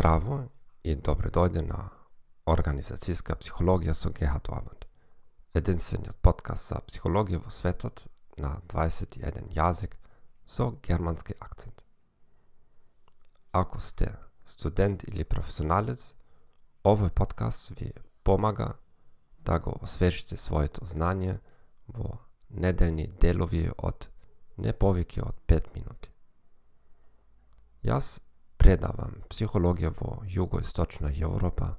Здраво и добре дојде на Организацијска психологија со Гехат Лабанд. Единствениот подкаст за психологија во светот на 21 јазик со германски акцент. Ако сте студент или професионалец, овој подкаст ви помага да го освежите своето знање во неделни делови од не повеќе од 5 минути. Јас предавам психологија во југоисточна Европа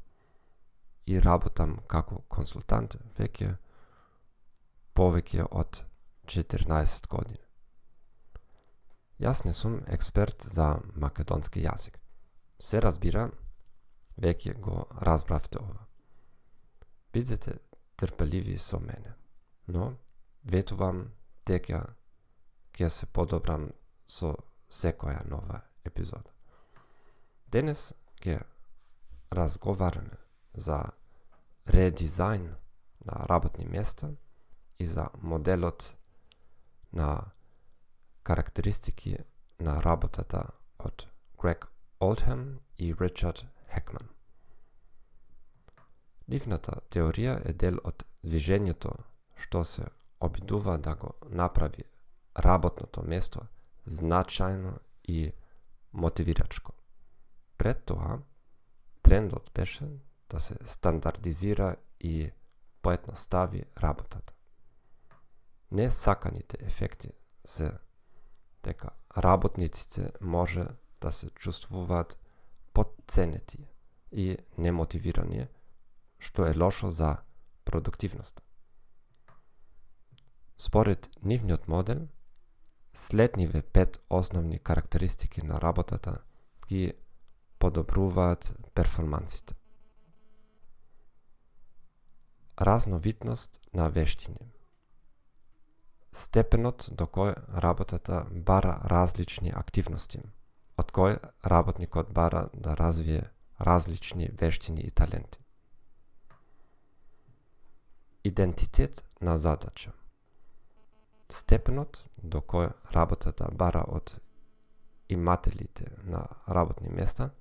и работам како консултант веќе повеќе од 14 години. Јас не сум експерт за македонски јазик. Се разбира, веќе го разбравте ова. Бидете трпеливи со мене, но ветувам дека ќе се подобрам со секоја нова епизода. Денес ќе разговараме за редизајн на работни места и за моделот на карактеристики на работата од Грег Олдхем и Ричард Хекман. Нивната теорија е дел од движењето што се обидува да го направи работното место значајно и мотивирачко. Пред тоа, трендот беше да се стандардизира и поетностави работата. Несаканите ефекти се дека работниците може да се чувствуваат подценети и немотивирани, што е лошо за продуктивноста. Според нивниот модел, следниве пет основни карактеристики на работата ги подобруваат перформансите. Разновидност на вештини. Степенот до кој работата бара различни активности, од кој работникот бара да развие различни вештини и таленти. Идентитет на задача. Степенот до кој работата бара од имателите на работни места –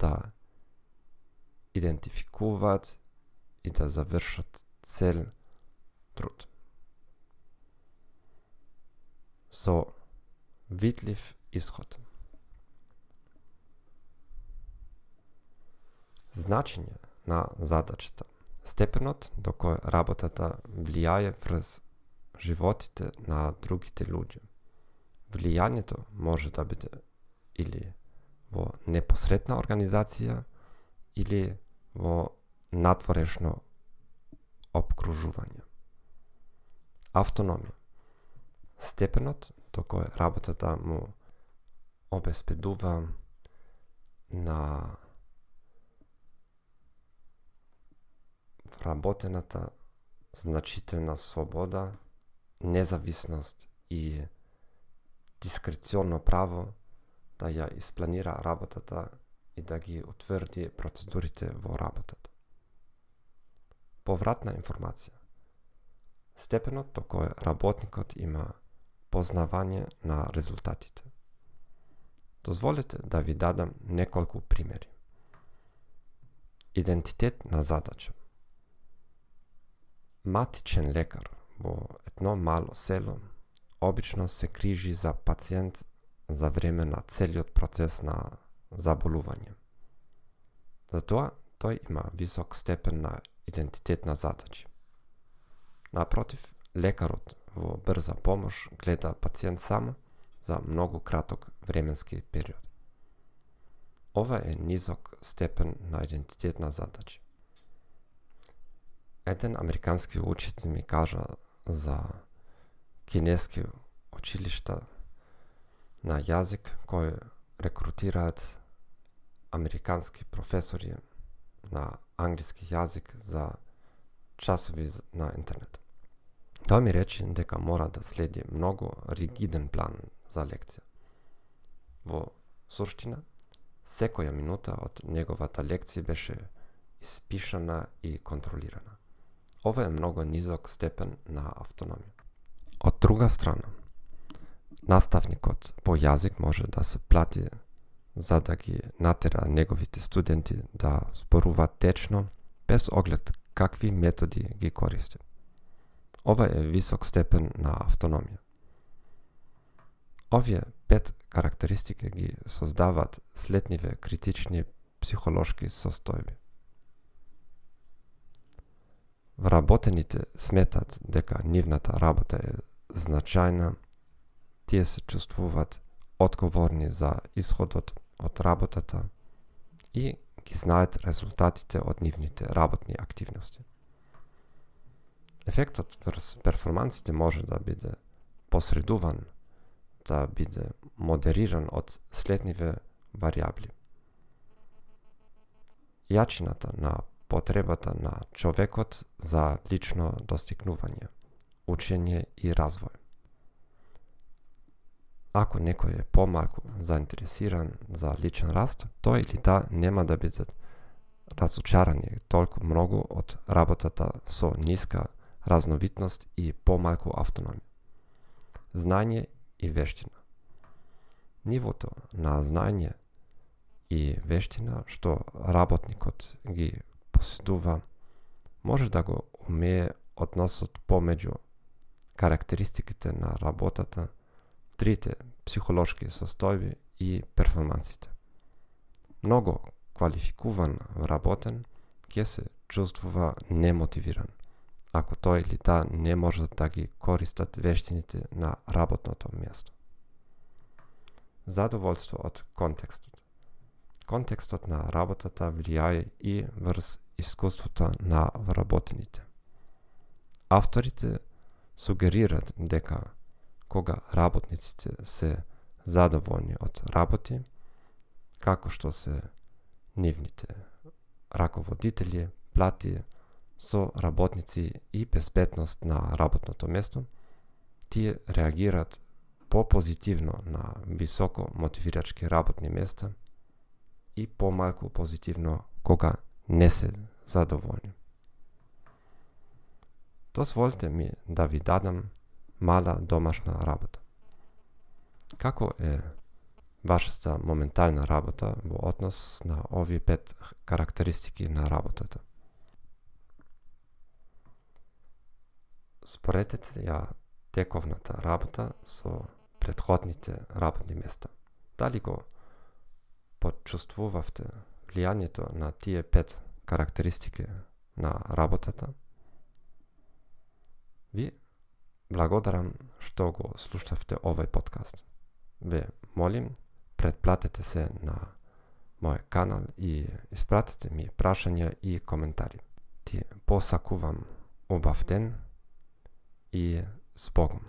да идентификуваат и да завршат цел труд. Со видлив исход. Значење на задачата, степенот до кој работата влијае врз животите на другите луѓе. Влијањето може да биде или во непосредна организација или во надворешно обкружување. Автономија. Степенот до кој работата му обезбедува на вработената значителна слобода, независност и дискреционно право да ја испланира работата и да ги утврди процедурите во работата. Повратна информација. Степенот до кој работникот има познавање на резултатите. Дозволете да ви дадам неколку примери. Идентитет на задача. Матичен лекар во едно мало село обично се крижи за пациент за време на целиот процес на заболување. Затоа, тој има висок степен на идентитет на задачи. Напротив, лекарот во брза помош гледа пациент само за многу краток временски период. Ова е низок степен на идентитет на задачи. Еден американски учител ми кажа за кинески училишта на јазик кој рекрутираат американски професори на англиски јазик за часови на интернет. Тоа ми рече дека мора да следи многу ригиден план за лекција. Во суштина, секоја минута од неговата лекција беше испишана и контролирана. Ова е многу низок степен на автономија. Од друга страна, наставникот по јазик може да се плати за да ги натера неговите студенти да споруваат течно, без оглед какви методи ги користи. Ова е висок степен на автономија. Овие пет карактеристики ги создаваат следниве критични психолошки состојби. Вработените сметат дека нивната работа е значајна, тие се чувствуваат одговорни за исходот од работата и ги знаат резултатите од нивните работни активности. Ефектот врз перформансите може да биде посредуван, да биде модериран од следниве варијабли. Јачината на потребата на човекот за лично достигнување, учење и развој. Ако некој е помалку заинтересиран за личен раст, тој или таа нема да биде разочарани толку многу од работата со ниска разновидност и помалку автономија. Знање и вештина. Нивото на знање и вештина што работникот ги поседува може да го умее односот помеѓу карактеристиките на работата – трите психолошки состојби и перформансите. Многу квалификуван работен ќе се чувствува немотивиран, ако тој или та не може да ги користат вештините на работното место. Задоволство од контекстот. Контекстот на работата влијае и врз искуството на вработените. Авторите сугерираат дека кога работниците се задоволни од работи, како што се нивните раководители, плати со работници и безбедност на работното место, тие реагираат по-позитивно на високо мотивирачки работни места и помалку позитивно кога не се задоволни. Дозволте ми да ви дадам мала домашна работа. Како е вашата моментална работа во однос на овие пет карактеристики на работата? Споредете ја тековната работа со предходните работни места. Дали го почувствувавте влијанието на тие пет карактеристики на работата? Ви Благодарам што го слушавте овој подкаст. Ве молим, предплатете се на мој канал и испратете ми прашања и коментари. Ти посакувам убав ден и спогум.